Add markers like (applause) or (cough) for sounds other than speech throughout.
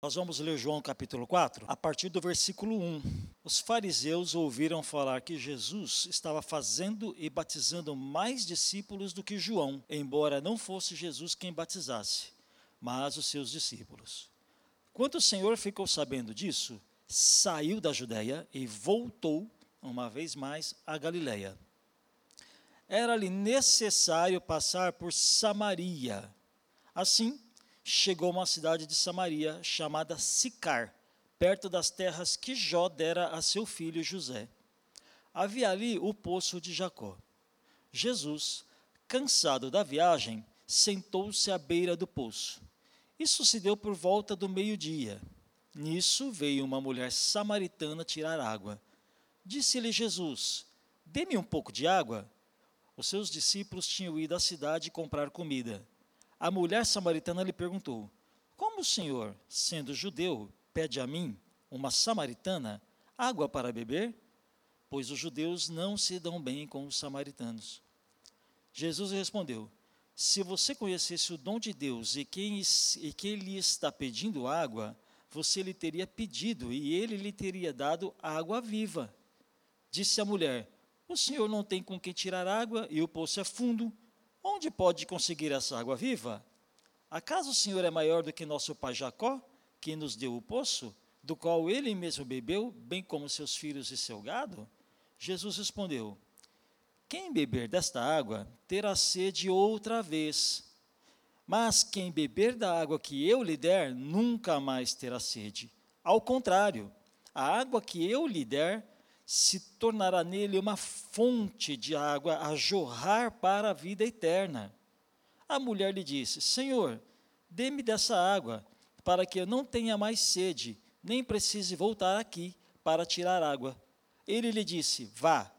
Nós vamos ler João capítulo 4, a partir do versículo 1. Os fariseus ouviram falar que Jesus estava fazendo e batizando mais discípulos do que João, embora não fosse Jesus quem batizasse, mas os seus discípulos. Quando o Senhor ficou sabendo disso, saiu da Judéia e voltou, uma vez mais, à Galiléia. Era-lhe necessário passar por Samaria. Assim, chegou a uma cidade de Samaria chamada Sicar, perto das terras que Jó dera a seu filho José. Havia ali o poço de Jacó. Jesus, cansado da viagem, sentou-se à beira do poço. Isso se deu por volta do meio-dia. Nisso veio uma mulher samaritana tirar água. Disse-lhe Jesus: Dê-me um pouco de água. Os seus discípulos tinham ido à cidade comprar comida. A mulher samaritana lhe perguntou: Como o senhor, sendo judeu, pede a mim, uma samaritana, água para beber? Pois os judeus não se dão bem com os samaritanos. Jesus respondeu: Se você conhecesse o dom de Deus e quem, e quem lhe está pedindo água, você lhe teria pedido e ele lhe teria dado água viva. Disse a mulher: O senhor não tem com quem tirar água e o poço é fundo. Onde pode conseguir essa água viva? Acaso o Senhor é maior do que nosso pai Jacó, que nos deu o poço, do qual ele mesmo bebeu, bem como seus filhos e seu gado? Jesus respondeu: Quem beber desta água terá sede outra vez. Mas quem beber da água que eu lhe der, nunca mais terá sede. Ao contrário, a água que eu lhe der se tornará nele uma fonte de água a jorrar para a vida eterna. A mulher lhe disse: Senhor, dê-me dessa água, para que eu não tenha mais sede, nem precise voltar aqui para tirar água. Ele lhe disse: Vá,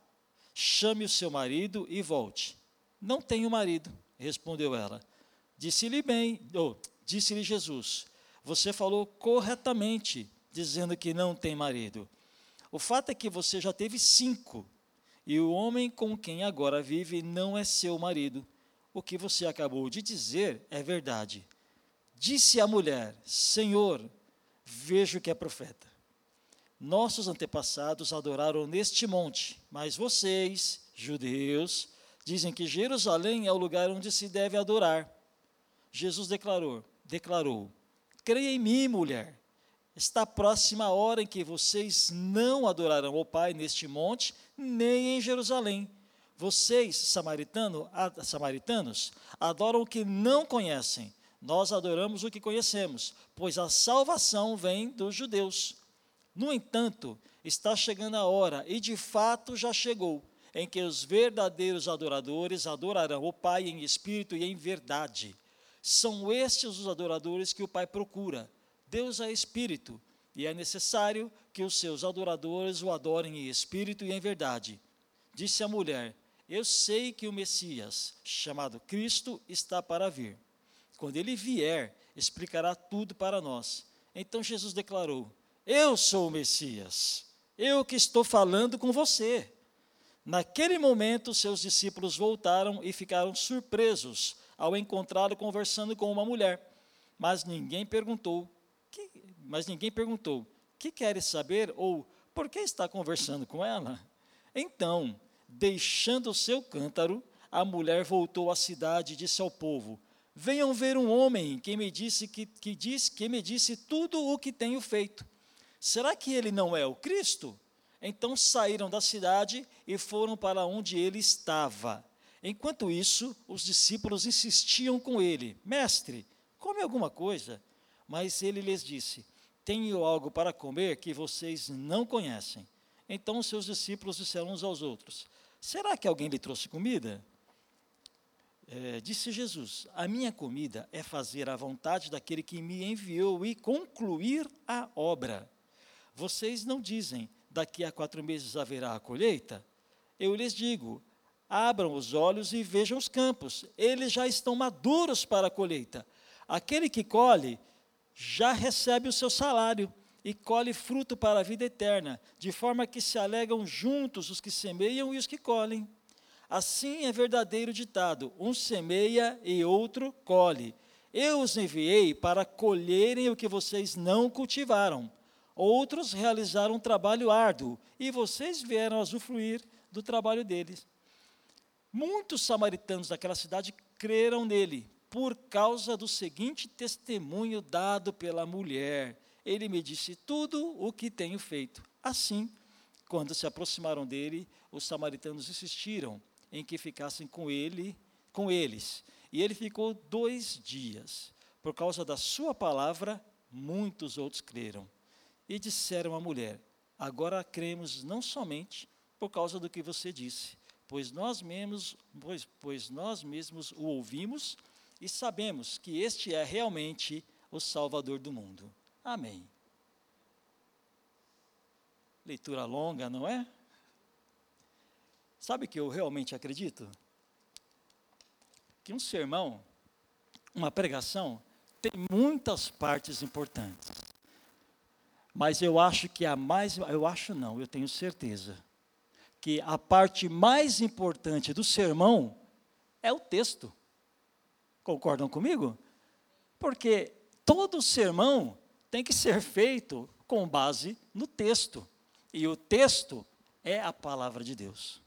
chame o seu marido e volte. Não tenho marido, respondeu ela. Disse-lhe bem, oh, disse-lhe Jesus: Você falou corretamente, dizendo que não tem marido. O fato é que você já teve cinco, e o homem com quem agora vive não é seu marido. O que você acabou de dizer é verdade. Disse a mulher: Senhor, vejo que é profeta. Nossos antepassados adoraram neste monte, mas vocês, judeus, dizem que Jerusalém é o lugar onde se deve adorar. Jesus declarou: declarou: Creia em mim, mulher. Está próxima a hora em que vocês não adorarão o Pai neste monte, nem em Jerusalém. Vocês, samaritano, samaritanos, adoram o que não conhecem. Nós adoramos o que conhecemos, pois a salvação vem dos judeus. No entanto, está chegando a hora, e de fato já chegou, em que os verdadeiros adoradores adorarão o Pai em espírito e em verdade. São estes os adoradores que o Pai procura. Deus é espírito e é necessário que os seus adoradores o adorem em espírito e em verdade. Disse a mulher: Eu sei que o Messias, chamado Cristo, está para vir. Quando ele vier, explicará tudo para nós. Então Jesus declarou: Eu sou o Messias, eu que estou falando com você. Naquele momento, seus discípulos voltaram e ficaram surpresos ao encontrá-lo conversando com uma mulher. Mas ninguém perguntou mas ninguém perguntou: que queres saber? Ou por que está conversando com ela? Então, deixando o seu cântaro, a mulher voltou à cidade e disse ao povo: Venham ver um homem que me disse que, que diz que me disse tudo o que tenho feito. Será que ele não é o Cristo? Então saíram da cidade e foram para onde ele estava. Enquanto isso, os discípulos insistiam com ele: Mestre, come alguma coisa. Mas ele lhes disse: Tenho algo para comer que vocês não conhecem. Então os seus discípulos disseram uns aos outros: Será que alguém lhe trouxe comida? É, disse Jesus: A minha comida é fazer a vontade daquele que me enviou e concluir a obra. vocês não dizem, daqui a quatro meses haverá a colheita? Eu lhes digo, abram os olhos e vejam os campos, eles já estão maduros para a colheita. Aquele que colhe já recebe o seu salário e colhe fruto para a vida eterna, de forma que se alegam juntos os que semeiam e os que colhem. Assim é verdadeiro ditado: um semeia e outro colhe. Eu os enviei para colherem o que vocês não cultivaram. Outros realizaram um trabalho árduo e vocês vieram a usufruir do trabalho deles. Muitos samaritanos daquela cidade creram nele, por causa do seguinte testemunho dado pela mulher. Ele me disse tudo o que tenho feito. Assim, quando se aproximaram dele, os samaritanos insistiram em que ficassem com ele, com eles. E ele ficou dois dias. Por causa da sua palavra, muitos outros creram. E disseram à mulher: Agora cremos não somente por causa do que você disse, pois nós mesmos, pois, pois nós mesmos o ouvimos e sabemos que este é realmente o Salvador do mundo. Amém. Leitura longa, não é? Sabe que eu realmente acredito? Que um sermão, uma pregação, tem muitas partes importantes. Mas eu acho que a mais, eu acho não, eu tenho certeza, que a parte mais importante do sermão é o texto. Concordam comigo? Porque todo sermão tem que ser feito com base no texto. E o texto é a palavra de Deus.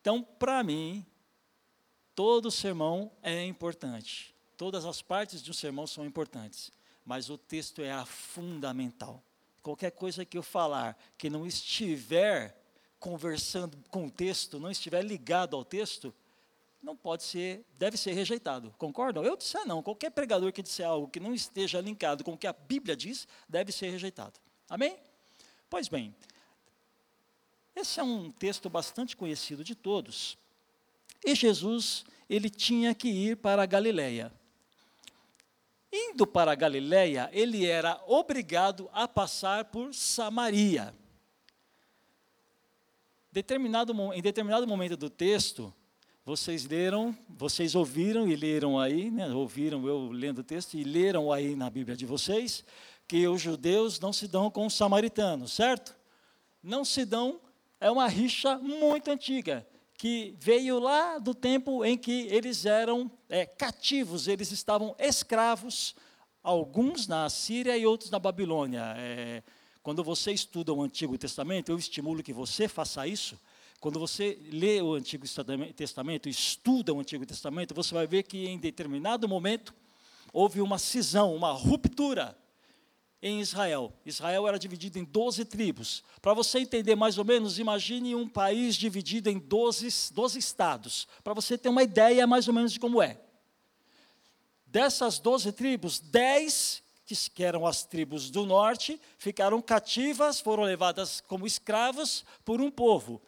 Então, para mim, todo sermão é importante. Todas as partes de um sermão são importantes. Mas o texto é a fundamental. Qualquer coisa que eu falar que não estiver conversando com o texto, não estiver ligado ao texto, não pode ser, deve ser rejeitado. Concordam? Eu disse não. Qualquer pregador que disser algo que não esteja linkado com o que a Bíblia diz, deve ser rejeitado. Amém? Pois bem, esse é um texto bastante conhecido de todos. E Jesus, ele tinha que ir para a Galileia. Indo para a Galileia, ele era obrigado a passar por Samaria. Determinado, em determinado momento do texto, vocês leram, vocês ouviram e leram aí, né, ouviram eu lendo o texto e leram aí na Bíblia de vocês, que os judeus não se dão com os samaritanos, certo? Não se dão, é uma rixa muito antiga, que veio lá do tempo em que eles eram é, cativos, eles estavam escravos, alguns na Síria e outros na Babilônia. É, quando você estuda o Antigo Testamento, eu estimulo que você faça isso, quando você lê o Antigo Testamento, estuda o Antigo Testamento, você vai ver que em determinado momento houve uma cisão, uma ruptura em Israel. Israel era dividido em 12 tribos. Para você entender mais ou menos, imagine um país dividido em 12, 12 estados, para você ter uma ideia mais ou menos de como é. Dessas 12 tribos, 10 que eram as tribos do norte, ficaram cativas, foram levadas como escravos por um povo.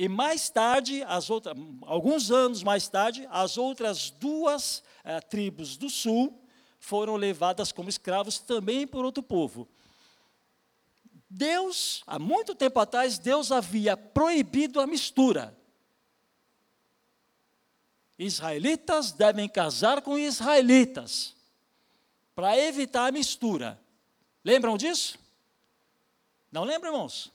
E mais tarde, as outras, alguns anos mais tarde, as outras duas eh, tribos do sul foram levadas como escravos também por outro povo. Deus, há muito tempo atrás, Deus havia proibido a mistura. Israelitas devem casar com israelitas, para evitar a mistura. Lembram disso? Não lembram, irmãos?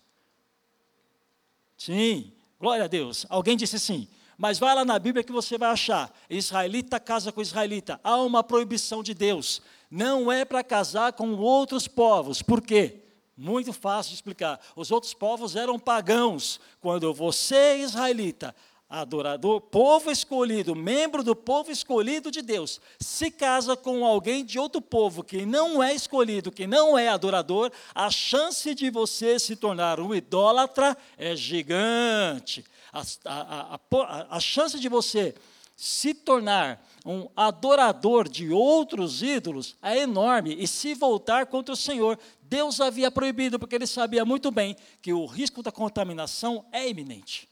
Sim. Glória a Deus. Alguém disse assim, mas vai lá na Bíblia que você vai achar. Israelita casa com israelita. Há uma proibição de Deus. Não é para casar com outros povos. Por quê? Muito fácil de explicar. Os outros povos eram pagãos. Quando você, israelita, adorador, povo escolhido, membro do povo escolhido de Deus, se casa com alguém de outro povo que não é escolhido, que não é adorador, a chance de você se tornar um idólatra é gigante. A, a, a, a chance de você se tornar um adorador de outros ídolos é enorme e se voltar contra o Senhor, Deus havia proibido, porque ele sabia muito bem que o risco da contaminação é iminente.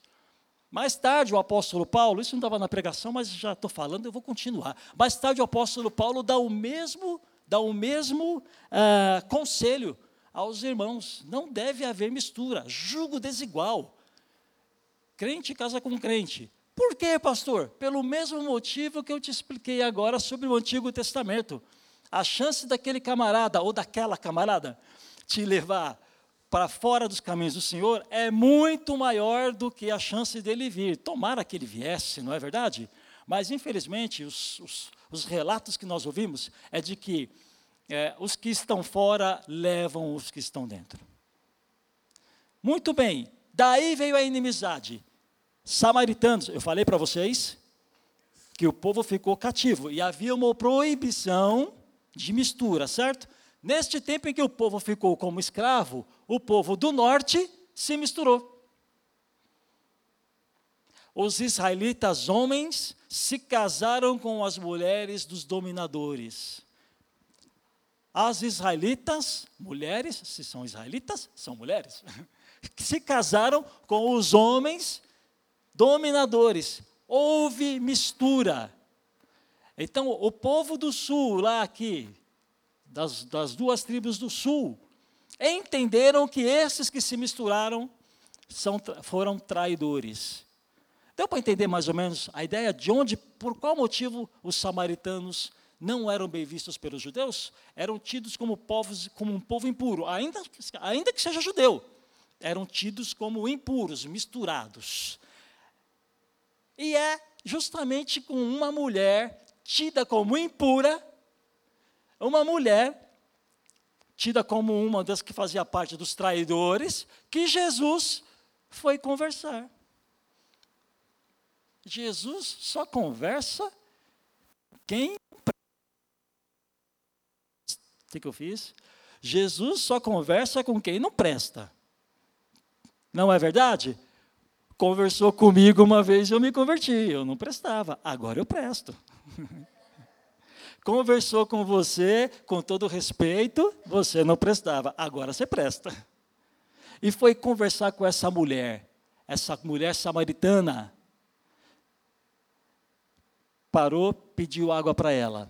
Mais tarde, o apóstolo Paulo, isso não estava na pregação, mas já estou falando, eu vou continuar. Mais tarde, o apóstolo Paulo dá o mesmo, dá o mesmo uh, conselho aos irmãos. Não deve haver mistura, julgo desigual. Crente casa com crente. Por quê, pastor? Pelo mesmo motivo que eu te expliquei agora sobre o Antigo Testamento. A chance daquele camarada ou daquela camarada te levar para fora dos caminhos do Senhor é muito maior do que a chance dele vir. Tomara que ele viesse, não é verdade? Mas, infelizmente, os, os, os relatos que nós ouvimos é de que é, os que estão fora levam os que estão dentro. Muito bem, daí veio a inimizade. Samaritanos, eu falei para vocês que o povo ficou cativo e havia uma proibição de mistura, certo? Neste tempo em que o povo ficou como escravo, o povo do norte se misturou. Os israelitas homens se casaram com as mulheres dos dominadores. As israelitas, mulheres, se são israelitas, são mulheres, (laughs) se casaram com os homens dominadores. Houve mistura. Então, o povo do sul, lá aqui, das, das duas tribos do sul, entenderam que esses que se misturaram são, foram traidores. Deu para entender mais ou menos a ideia de onde, por qual motivo os samaritanos não eram bem vistos pelos judeus? Eram tidos como, povos, como um povo impuro, ainda, ainda que seja judeu. Eram tidos como impuros, misturados. E é justamente com uma mulher tida como impura uma mulher, tida como uma das que fazia parte dos traidores, que Jesus foi conversar. Jesus só conversa quem. O que, que eu fiz? Jesus só conversa com quem não presta. Não é verdade? Conversou comigo uma vez e eu me converti. Eu não prestava, agora eu presto. (laughs) Conversou com você com todo respeito, você não prestava, agora você presta. E foi conversar com essa mulher, essa mulher samaritana. Parou, pediu água para ela.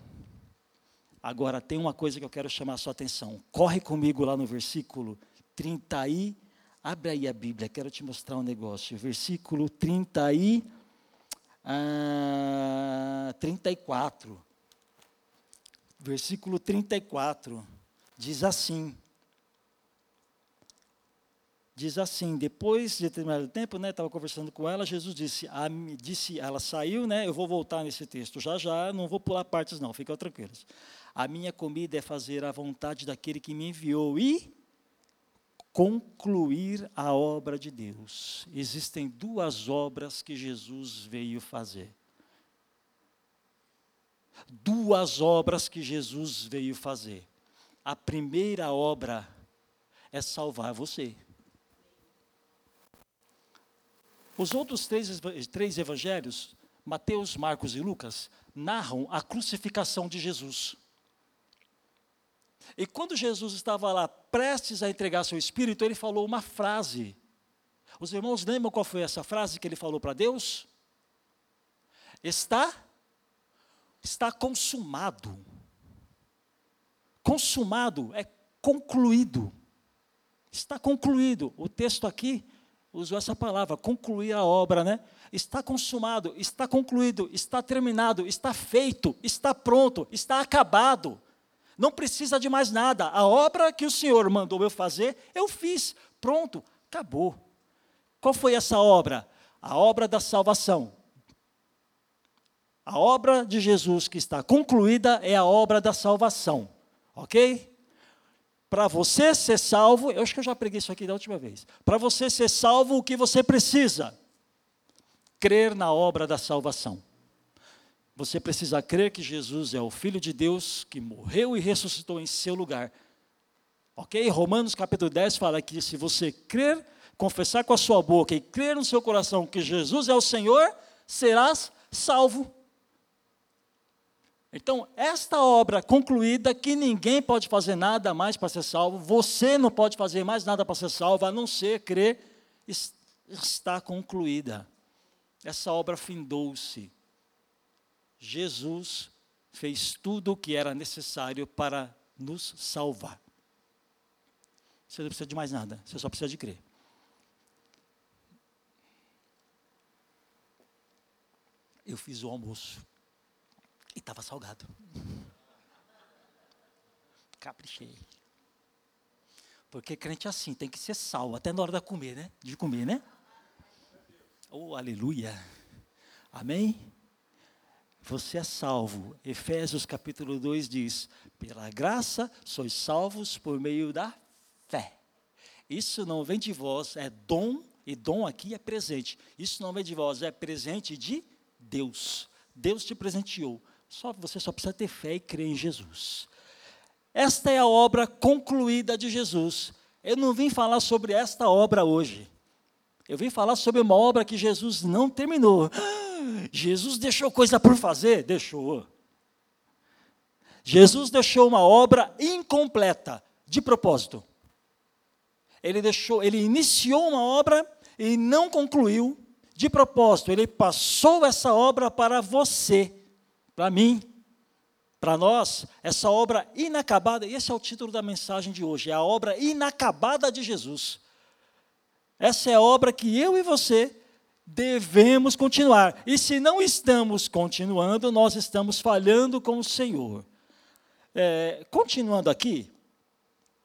Agora tem uma coisa que eu quero chamar a sua atenção. Corre comigo lá no versículo 30 e abre aí a Bíblia, quero te mostrar um negócio. Versículo 30 e ah, 34 versículo 34, diz assim. Diz assim, depois de determinado tempo, né, estava conversando com ela, Jesus disse, a, disse, ela saiu, né, eu vou voltar nesse texto já já, não vou pular partes não, fiquem tranquilos. A minha comida é fazer a vontade daquele que me enviou e concluir a obra de Deus. Existem duas obras que Jesus veio fazer duas obras que Jesus veio fazer. A primeira obra é salvar você. Os outros três, três evangelhos, Mateus, Marcos e Lucas, narram a crucificação de Jesus. E quando Jesus estava lá prestes a entregar seu espírito, ele falou uma frase. Os irmãos lembram qual foi essa frase que ele falou para Deus? Está está consumado. Consumado é concluído. Está concluído. O texto aqui usou essa palavra, concluir a obra, né? Está consumado, está concluído, está terminado, está feito, está pronto, está acabado. Não precisa de mais nada. A obra que o Senhor mandou eu fazer, eu fiz. Pronto, acabou. Qual foi essa obra? A obra da salvação. A obra de Jesus que está concluída é a obra da salvação, ok? Para você ser salvo, eu acho que eu já preguei isso aqui da última vez. Para você ser salvo, o que você precisa? Crer na obra da salvação. Você precisa crer que Jesus é o Filho de Deus que morreu e ressuscitou em seu lugar. Ok? Romanos capítulo 10 fala que se você crer, confessar com a sua boca e crer no seu coração que Jesus é o Senhor, serás salvo. Então, esta obra concluída, que ninguém pode fazer nada mais para ser salvo, você não pode fazer mais nada para ser salvo, a não ser crer, está concluída. Essa obra findou-se. Jesus fez tudo o que era necessário para nos salvar. Você não precisa de mais nada, você só precisa de crer. Eu fiz o almoço e estava salgado. Caprichei. Porque crente é assim, tem que ser sal, até na hora de comer, né? De comer, né? Oh, aleluia. Amém? Você é salvo. Efésios capítulo 2 diz: Pela graça sois salvos por meio da fé. Isso não vem de vós, é dom, e dom aqui é presente. Isso não vem de vós, é presente de Deus. Deus te presenteou. Só você só precisa ter fé e crer em Jesus. Esta é a obra concluída de Jesus. Eu não vim falar sobre esta obra hoje. Eu vim falar sobre uma obra que Jesus não terminou. (gasps) Jesus deixou coisa por fazer? Deixou. Jesus deixou uma obra incompleta, de propósito. Ele deixou, ele iniciou uma obra e não concluiu de propósito. Ele passou essa obra para você, para mim, para nós, essa obra inacabada, e esse é o título da mensagem de hoje, é a obra inacabada de Jesus. Essa é a obra que eu e você devemos continuar. E se não estamos continuando, nós estamos falhando com o Senhor. É, continuando aqui,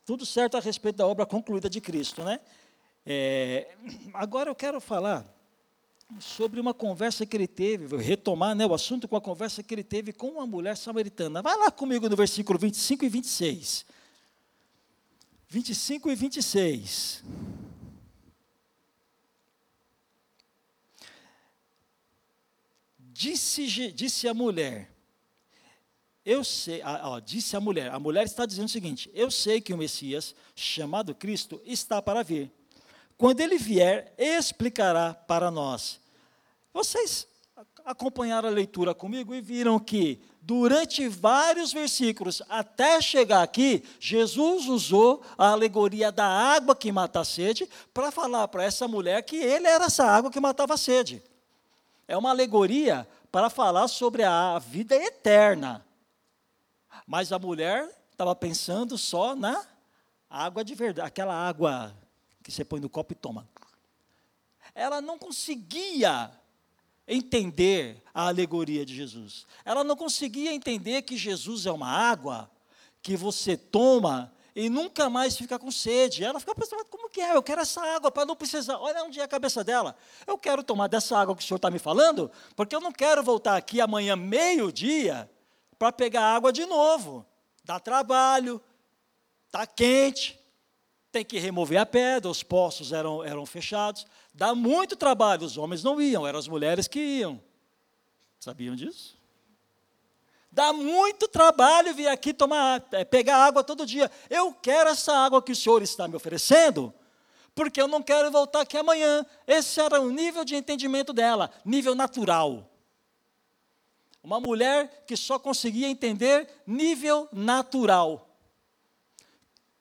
tudo certo a respeito da obra concluída de Cristo, né? É, agora eu quero falar sobre uma conversa que ele teve, vou retomar né, o assunto com a conversa que ele teve com uma mulher samaritana. Vai lá comigo no versículo 25 e 26. 25 e 26. Disse, disse a mulher, eu sei, ó, disse a mulher, a mulher está dizendo o seguinte: eu sei que o Messias, chamado Cristo, está para vir. Quando ele vier, explicará para nós. Vocês acompanharam a leitura comigo e viram que, durante vários versículos, até chegar aqui, Jesus usou a alegoria da água que mata a sede para falar para essa mulher que ele era essa água que matava a sede. É uma alegoria para falar sobre a vida eterna. Mas a mulher estava pensando só na água de verdade, aquela água que você põe no copo e toma. Ela não conseguia entender a alegoria de Jesus. Ela não conseguia entender que Jesus é uma água que você toma e nunca mais fica com sede. Ela fica pensando, como que é? Eu quero essa água para não precisar. Olha onde é a cabeça dela. Eu quero tomar dessa água que o senhor está me falando, porque eu não quero voltar aqui amanhã, meio-dia, para pegar água de novo. Dá trabalho, está quente, tem que remover a pedra, os poços eram, eram fechados. Dá muito trabalho, os homens não iam, eram as mulheres que iam. Sabiam disso? Dá muito trabalho vir aqui tomar, é, pegar água todo dia. Eu quero essa água que o Senhor está me oferecendo, porque eu não quero voltar aqui amanhã. Esse era o nível de entendimento dela, nível natural. Uma mulher que só conseguia entender nível natural.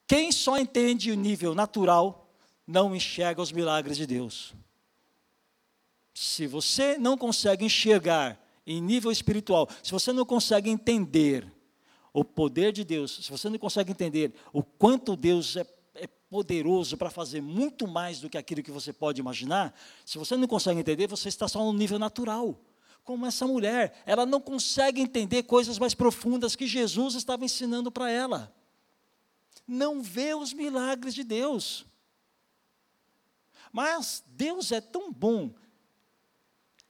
Quem só entende o nível natural não enxerga os milagres de Deus. Se você não consegue enxergar em nível espiritual, se você não consegue entender o poder de Deus, se você não consegue entender o quanto Deus é, é poderoso para fazer muito mais do que aquilo que você pode imaginar, se você não consegue entender, você está só no nível natural. Como essa mulher, ela não consegue entender coisas mais profundas que Jesus estava ensinando para ela não vê os milagres de Deus. Mas Deus é tão bom.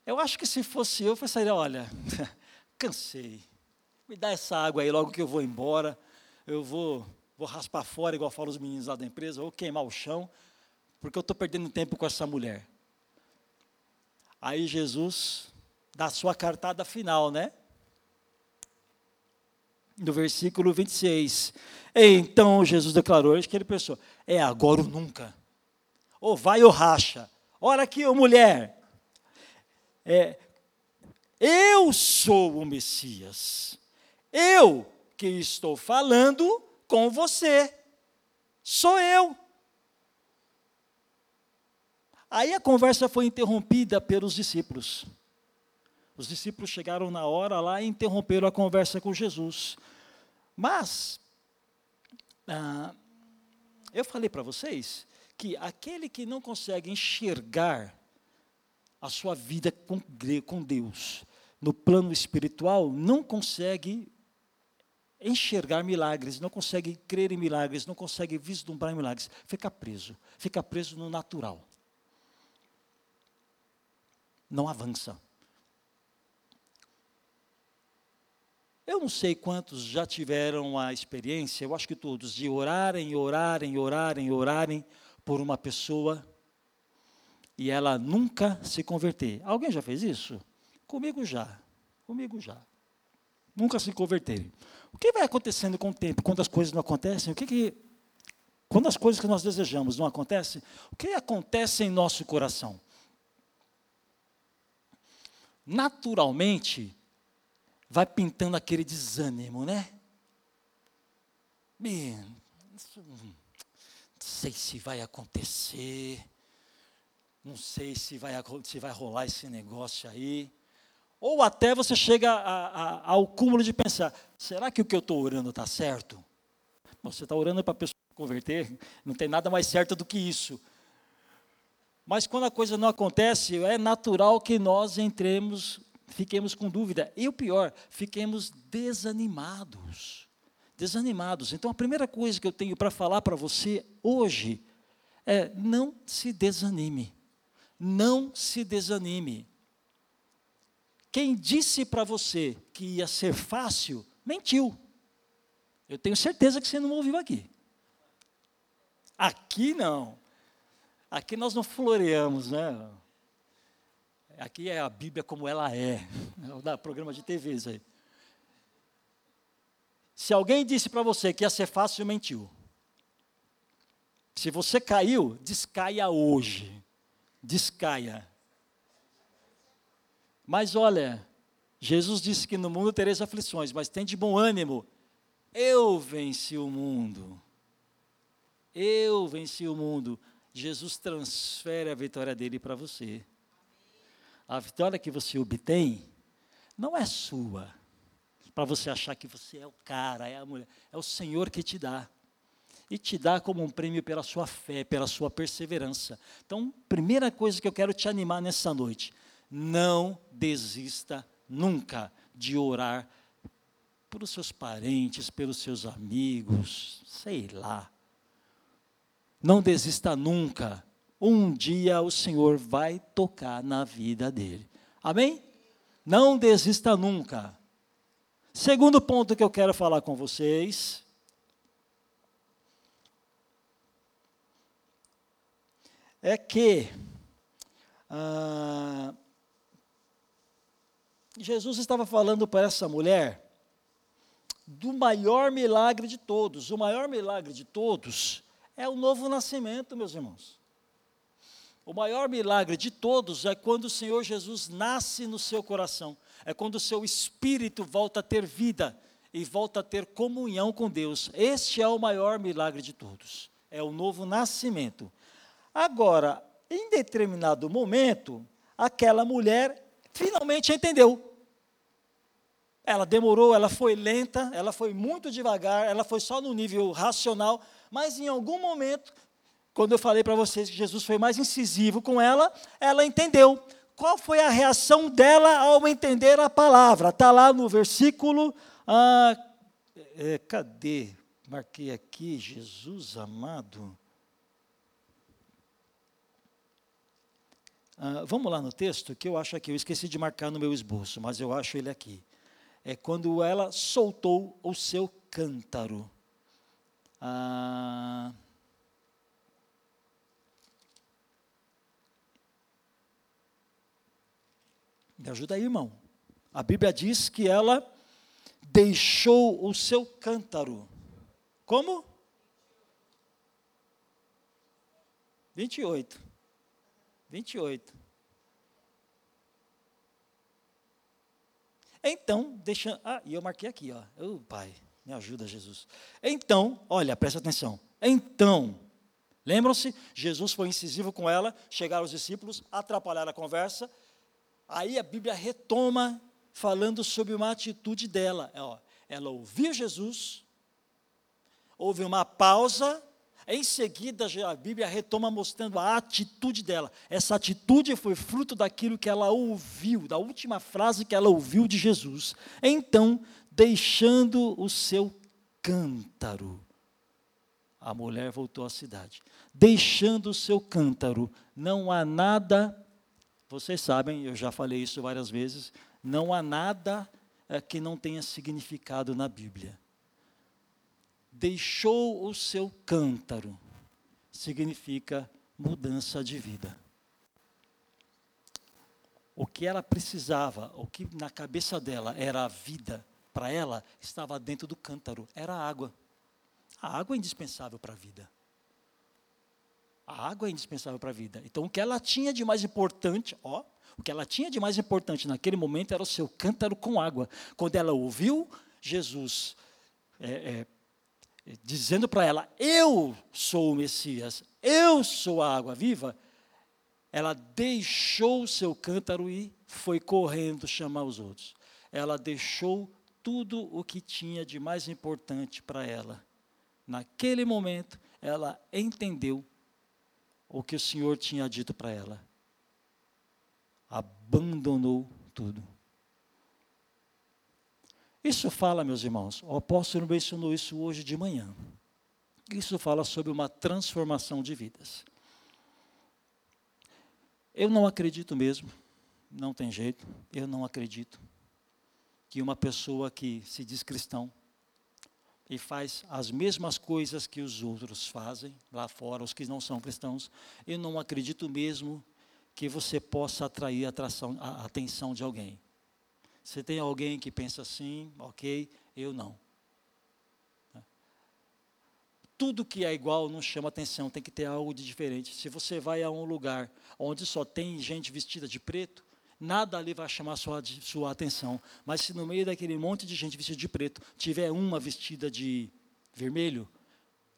Eu acho que se fosse eu, eu pensaria, olha, (laughs) cansei. Me dá essa água aí logo que eu vou embora. Eu vou, vou raspar fora, igual falam os meninos lá da empresa, vou queimar o chão, porque eu estou perdendo tempo com essa mulher. Aí Jesus dá a sua cartada final, né? no versículo 26. Então Jesus declarou, acho que ele pensou, é agora ou nunca. Ou vai ou racha. Olha aqui, ô mulher. É, eu sou o Messias. Eu que estou falando com você. Sou eu. Aí a conversa foi interrompida pelos discípulos. Os discípulos chegaram na hora lá e interromperam a conversa com Jesus. Mas, ah, Eu falei para vocês que aquele que não consegue enxergar a sua vida com, Deus no plano espiritual não consegue enxergar milagres, não consegue crer em milagres, não consegue vislumbrar milagres, fica preso, fica preso no natural. Não avança. Eu não sei quantos já tiveram a experiência, eu acho que todos, de orarem, orarem, orarem, orarem por uma pessoa e ela nunca se converter. Alguém já fez isso? Comigo já. Comigo já. Nunca se converterem. O que vai acontecendo com o tempo, quando as coisas não acontecem? O que, que quando as coisas que nós desejamos não acontecem, o que acontece em nosso coração? Naturalmente, vai pintando aquele desânimo, né? Bem, não sei se vai acontecer, não sei se vai, se vai rolar esse negócio aí. Ou até você chega a, a, ao cúmulo de pensar: será que o que eu estou orando está certo? Você está orando para a pessoa converter, não tem nada mais certo do que isso. Mas quando a coisa não acontece, é natural que nós entremos, fiquemos com dúvida. E o pior, fiquemos desanimados. Desanimados. Então a primeira coisa que eu tenho para falar para você hoje é: não se desanime. Não se desanime. Quem disse para você que ia ser fácil, mentiu. Eu tenho certeza que você não ouviu aqui. Aqui não. Aqui nós não floreamos, né? Aqui é a Bíblia como ela é. É o programa de TV aí. Se alguém disse para você que ia ser fácil, mentiu. Se você caiu, descaia hoje. Descaia. Mas olha, Jesus disse que no mundo tereis aflições, mas tem de bom ânimo. Eu venci o mundo. Eu venci o mundo. Jesus transfere a vitória dele para você. A vitória que você obtém não é sua, para você achar que você é o cara, é a mulher. É o Senhor que te dá. E te dá como um prêmio pela sua fé, pela sua perseverança. Então, primeira coisa que eu quero te animar nessa noite não desista nunca de orar pelos seus parentes, pelos seus amigos, sei lá. Não desista nunca. Um dia o Senhor vai tocar na vida dele. Amém? Não desista nunca. Segundo ponto que eu quero falar com vocês. É que ah, Jesus estava falando para essa mulher do maior milagre de todos. O maior milagre de todos é o novo nascimento, meus irmãos. O maior milagre de todos é quando o Senhor Jesus nasce no seu coração. É quando o seu espírito volta a ter vida e volta a ter comunhão com Deus. Este é o maior milagre de todos. É o novo nascimento. Agora, em determinado momento, aquela mulher finalmente entendeu. Ela demorou, ela foi lenta, ela foi muito devagar, ela foi só no nível racional, mas em algum momento, quando eu falei para vocês que Jesus foi mais incisivo com ela, ela entendeu. Qual foi a reação dela ao entender a palavra? Está lá no versículo. Ah, é, cadê? Marquei aqui, Jesus amado. Ah, vamos lá no texto, que eu acho aqui, eu esqueci de marcar no meu esboço, mas eu acho ele aqui é quando ela soltou o seu cântaro. Ah, me ajuda aí, irmão. A Bíblia diz que ela deixou o seu cântaro. Como? 28. 28. Então, deixa. Ah, e eu marquei aqui, ó. Oh, pai, me ajuda, Jesus. Então, olha, presta atenção. Então, lembram-se? Jesus foi incisivo com ela, chegaram os discípulos, atrapalharam a conversa. Aí a Bíblia retoma falando sobre uma atitude dela. É, ela ouviu Jesus, houve uma pausa, Em seguida, a Bíblia retoma mostrando a atitude dela. Essa atitude foi fruto daquilo que ela ouviu, da última frase que ela ouviu de Jesus. Então, deixando o seu cântaro, a mulher voltou à cidade. Deixando o seu cântaro, não há nada, vocês sabem, eu já falei isso várias vezes, não há nada é, que não tenha significado na Bíblia. Deixou o seu cântaro, significa mudança de vida. O que ela precisava, o que na cabeça dela era a vida, para ela estava dentro do cântaro, era a água. A água é indispensável para a vida. A água é indispensável para a vida. Então, o que ela tinha de mais importante, ó, o que ela tinha de mais importante naquele momento era o seu cântaro com água. Quando ela ouviu Jesus é, é, dizendo para ela: Eu sou o Messias, eu sou a água viva, ela deixou o seu cântaro e foi correndo chamar os outros. Ela deixou tudo o que tinha de mais importante para ela. Naquele momento, ela entendeu o que o Senhor tinha dito para ela abandonou tudo. Isso fala, meus irmãos, o apóstolo mencionou isso hoje de manhã. Isso fala sobre uma transformação de vidas. Eu não acredito mesmo, não tem jeito, eu não acredito que uma pessoa que se diz cristão e faz as mesmas coisas que os outros fazem lá fora, os que não são cristãos, eu não acredito mesmo que você possa atrair a, atração, a atenção de alguém. Se tem alguém que pensa assim, ok, eu não. Tudo que é igual não chama atenção, tem que ter algo de diferente. Se você vai a um lugar onde só tem gente vestida de preto, nada ali vai chamar sua, sua atenção. Mas se no meio daquele monte de gente vestida de preto tiver uma vestida de vermelho,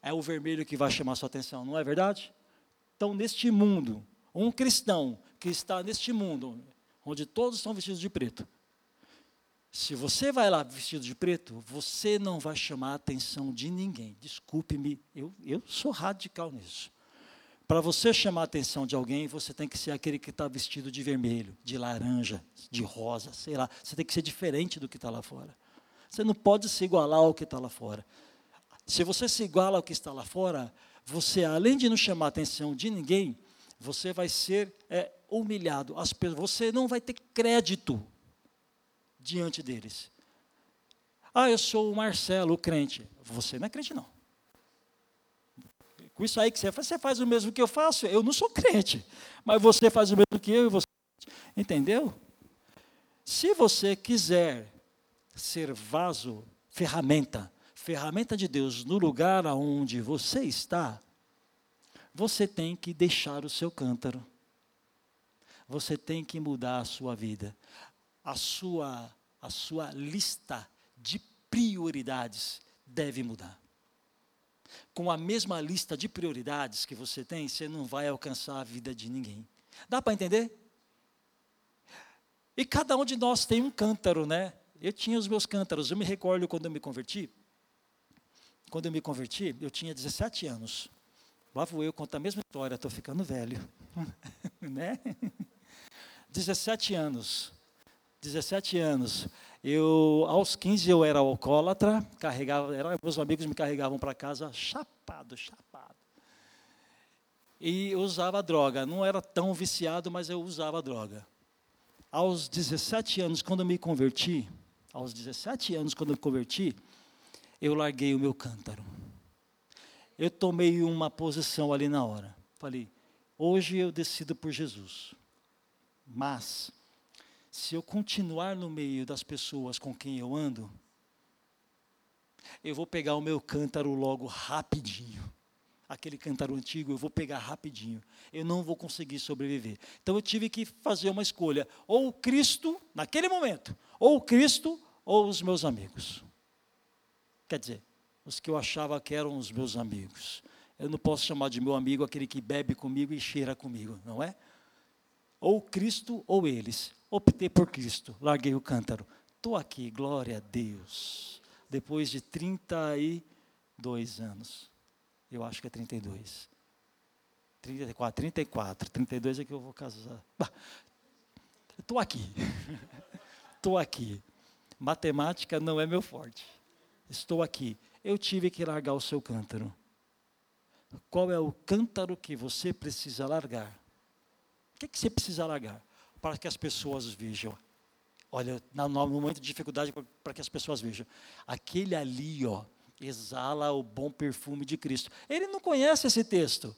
é o vermelho que vai chamar sua atenção, não é verdade? Então, neste mundo, um cristão que está neste mundo, onde todos estão vestidos de preto, se você vai lá vestido de preto, você não vai chamar a atenção de ninguém. Desculpe-me, eu, eu sou radical nisso. Para você chamar a atenção de alguém, você tem que ser aquele que está vestido de vermelho, de laranja, de rosa, sei lá. Você tem que ser diferente do que está lá fora. Você não pode se igualar ao que está lá fora. Se você se iguala ao que está lá fora, você, além de não chamar a atenção de ninguém, você vai ser é, humilhado. As, você não vai ter crédito diante deles. Ah, eu sou o Marcelo, o crente. Você não é crente, não. Com isso aí que você faz, você faz o mesmo que eu faço. Eu não sou crente, mas você faz o mesmo que eu e você. Entendeu? Se você quiser ser vaso, ferramenta, ferramenta de Deus no lugar onde você está, você tem que deixar o seu cântaro. Você tem que mudar a sua vida. A sua, a sua lista de prioridades deve mudar. Com a mesma lista de prioridades que você tem, você não vai alcançar a vida de ninguém. Dá para entender? E cada um de nós tem um cântaro, né? Eu tinha os meus cântaros. Eu me recordo quando eu me converti. Quando eu me converti, eu tinha 17 anos. Lá vou eu contar a mesma história, estou ficando velho. (laughs) né? (laughs) 17 anos. 17 anos. Eu, aos 15 eu era alcoólatra, carregava, era, meus amigos me carregavam para casa chapado, chapado. E usava droga. Não era tão viciado, mas eu usava droga. Aos 17 anos, quando me converti, aos 17 anos, quando me converti, eu larguei o meu cântaro eu tomei uma posição ali na hora. Falei, hoje eu decido por Jesus. Mas, se eu continuar no meio das pessoas com quem eu ando, eu vou pegar o meu cântaro logo rapidinho. Aquele cântaro antigo eu vou pegar rapidinho. Eu não vou conseguir sobreviver. Então eu tive que fazer uma escolha: ou Cristo, naquele momento, ou Cristo, ou os meus amigos. Quer dizer, os que eu achava que eram os meus amigos. Eu não posso chamar de meu amigo aquele que bebe comigo e cheira comigo, não é? Ou Cristo ou eles. Optei por Cristo, larguei o cântaro. Estou aqui, glória a Deus. Depois de 32 anos. Eu acho que é 32. 34, 34, 32 é que eu vou casar. Estou aqui. (laughs) Estou aqui. Matemática não é meu forte. Estou aqui. Eu tive que largar o seu cântaro. Qual é o cântaro que você precisa largar? O que, que você precisa largar? Para que as pessoas vejam. Olha, no momento de dificuldade, para que as pessoas vejam. Aquele ali, ó, exala o bom perfume de Cristo. Ele não conhece esse texto,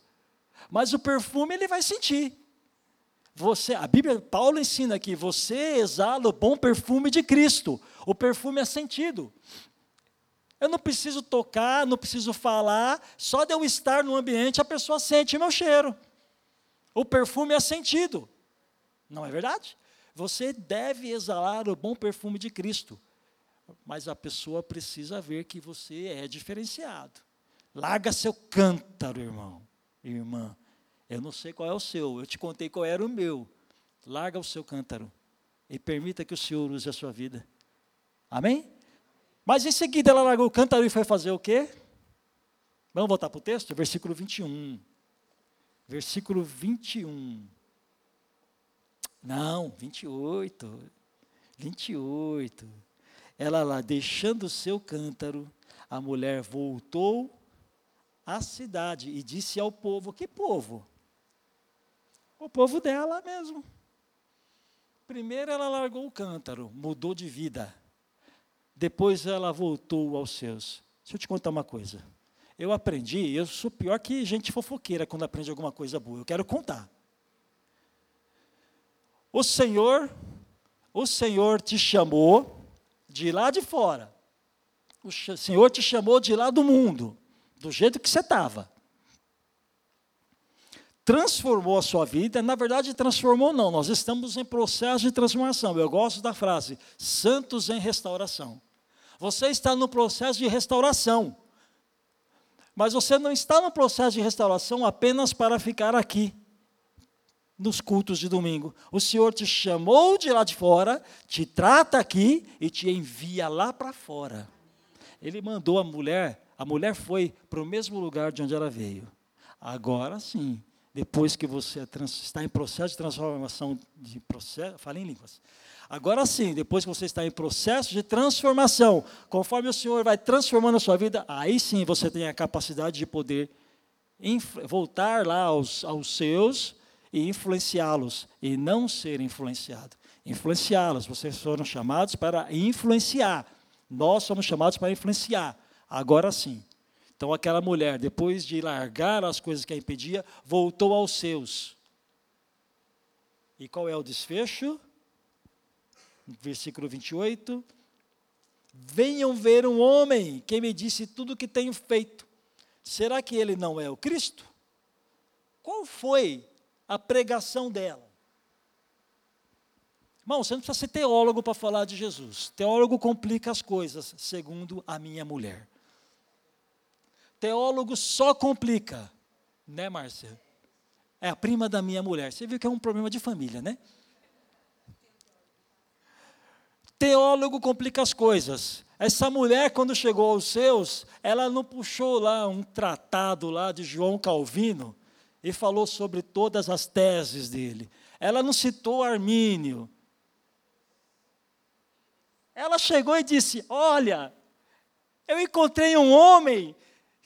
mas o perfume ele vai sentir. Você, a Bíblia, Paulo ensina que você exala o bom perfume de Cristo. O perfume é sentido. Eu não preciso tocar, não preciso falar, só de eu estar no ambiente a pessoa sente meu cheiro. O perfume é sentido. Não é verdade? Você deve exalar o bom perfume de Cristo. Mas a pessoa precisa ver que você é diferenciado. Larga seu cântaro, irmão, irmã. Eu não sei qual é o seu, eu te contei qual era o meu. Larga o seu cântaro e permita que o Senhor use a sua vida. Amém? Mas em seguida ela largou o cântaro e foi fazer o quê? Vamos voltar para o texto? Versículo 21. Versículo 21. Não, 28. 28. Ela lá, deixando o seu cântaro, a mulher voltou à cidade e disse ao povo: Que povo? O povo dela mesmo. Primeiro ela largou o cântaro, mudou de vida. Depois ela voltou aos seus. Deixa eu te contar uma coisa. Eu aprendi, eu sou pior que gente fofoqueira quando aprende alguma coisa boa. Eu quero contar. O Senhor, o Senhor te chamou de lá de fora. O Senhor te chamou de lá do mundo, do jeito que você estava. Transformou a sua vida, na verdade, transformou não, nós estamos em processo de transformação. Eu gosto da frase: santos em restauração. Você está no processo de restauração. Mas você não está no processo de restauração apenas para ficar aqui, nos cultos de domingo. O Senhor te chamou de lá de fora, te trata aqui e te envia lá para fora. Ele mandou a mulher, a mulher foi para o mesmo lugar de onde ela veio. Agora sim, depois que você é está em processo de transformação, de processo, fala em línguas, Agora sim, depois que você está em processo de transformação, conforme o Senhor vai transformando a sua vida, aí sim você tem a capacidade de poder voltar lá aos, aos seus e influenciá-los, e não ser influenciado. Influenciá-los, vocês foram chamados para influenciar. Nós somos chamados para influenciar. Agora sim. Então, aquela mulher, depois de largar as coisas que a impedia, voltou aos seus. E qual é o desfecho? Versículo 28. Venham ver um homem que me disse tudo o que tenho feito. Será que ele não é o Cristo? Qual foi a pregação dela? Irmão, você não precisa ser teólogo para falar de Jesus. Teólogo complica as coisas, segundo a minha mulher. Teólogo só complica, né, Márcia? É a prima da minha mulher. Você viu que é um problema de família, né? Teólogo complica as coisas. Essa mulher, quando chegou aos seus, ela não puxou lá um tratado lá de João Calvino e falou sobre todas as teses dele. Ela não citou Armínio. Ela chegou e disse: Olha, eu encontrei um homem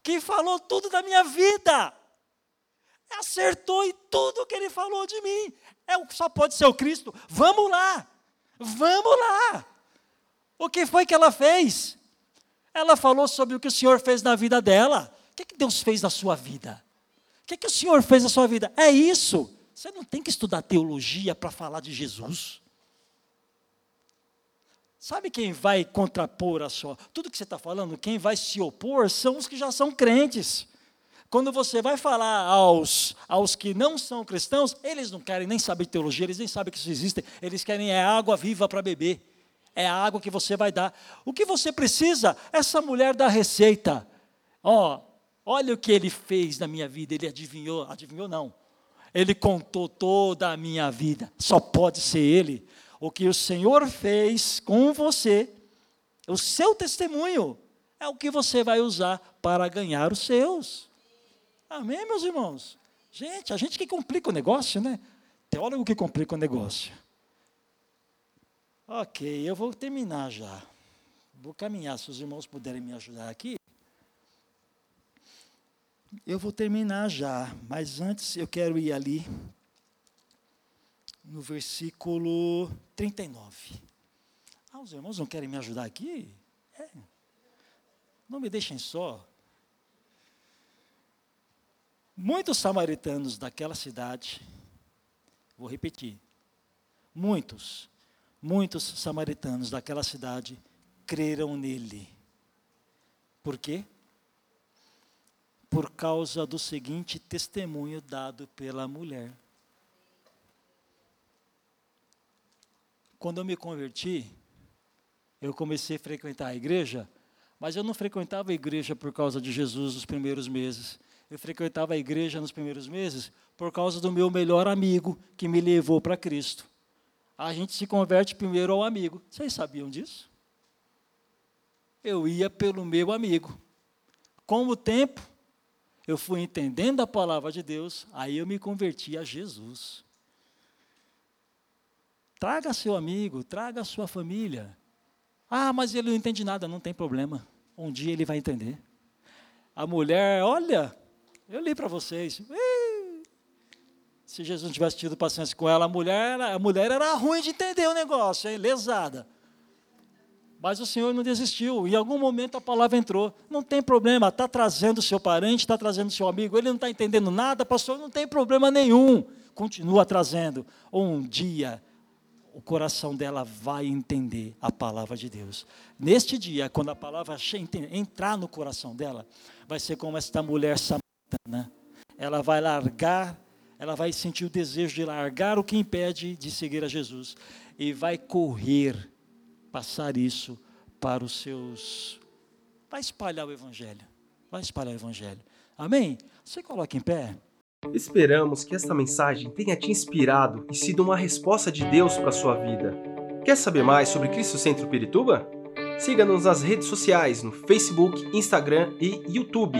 que falou tudo da minha vida. Acertou em tudo que ele falou de mim. É, só pode ser o Cristo. Vamos lá. Vamos lá! O que foi que ela fez? Ela falou sobre o que o Senhor fez na vida dela. O que, que Deus fez na sua vida? O que, que o Senhor fez na sua vida? É isso. Você não tem que estudar teologia para falar de Jesus. Sabe quem vai contrapor a sua. Tudo que você está falando, quem vai se opor são os que já são crentes. Quando você vai falar aos, aos que não são cristãos, eles não querem nem saber teologia, eles nem sabem que isso existe, eles querem é água viva para beber. É a água que você vai dar. O que você precisa? Essa mulher da receita. Ó, oh, olha o que ele fez na minha vida. Ele adivinhou, adivinhou não. Ele contou toda a minha vida. Só pode ser ele. O que o Senhor fez com você, o seu testemunho, é o que você vai usar para ganhar os seus. Amém, meus irmãos? Gente, a gente que complica o negócio, né? Teólogo que complica o negócio. Ok, eu vou terminar já. Vou caminhar, se os irmãos puderem me ajudar aqui. Eu vou terminar já, mas antes eu quero ir ali no versículo 39. Ah, os irmãos não querem me ajudar aqui? É. Não me deixem só. Muitos samaritanos daquela cidade, vou repetir, muitos, muitos samaritanos daquela cidade creram nele. Por quê? Por causa do seguinte testemunho dado pela mulher. Quando eu me converti, eu comecei a frequentar a igreja, mas eu não frequentava a igreja por causa de Jesus nos primeiros meses. Eu frequentava a igreja nos primeiros meses por causa do meu melhor amigo que me levou para Cristo. A gente se converte primeiro ao amigo. Vocês sabiam disso? Eu ia pelo meu amigo. Com o tempo, eu fui entendendo a palavra de Deus, aí eu me converti a Jesus. Traga seu amigo, traga sua família. Ah, mas ele não entende nada, não tem problema. Um dia ele vai entender. A mulher, olha, eu li para vocês. Se Jesus não tivesse tido paciência com ela, a mulher, a mulher era ruim de entender o negócio, hein? lesada. Mas o Senhor não desistiu. Em algum momento a palavra entrou. Não tem problema, está trazendo seu parente, está trazendo seu amigo, ele não está entendendo nada, pastor, não tem problema nenhum. Continua trazendo. Um dia o coração dela vai entender a palavra de Deus. Neste dia, quando a palavra entrar no coração dela, vai ser como esta mulher samaritana. Ela vai largar, ela vai sentir o desejo de largar o que impede de seguir a Jesus e vai correr, passar isso para os seus. Vai espalhar o Evangelho. Vai espalhar o Evangelho. Amém? Você coloca em pé. Esperamos que esta mensagem tenha te inspirado e sido uma resposta de Deus para a sua vida. Quer saber mais sobre Cristo Centro Pirituba? Siga-nos nas redes sociais no Facebook, Instagram e YouTube,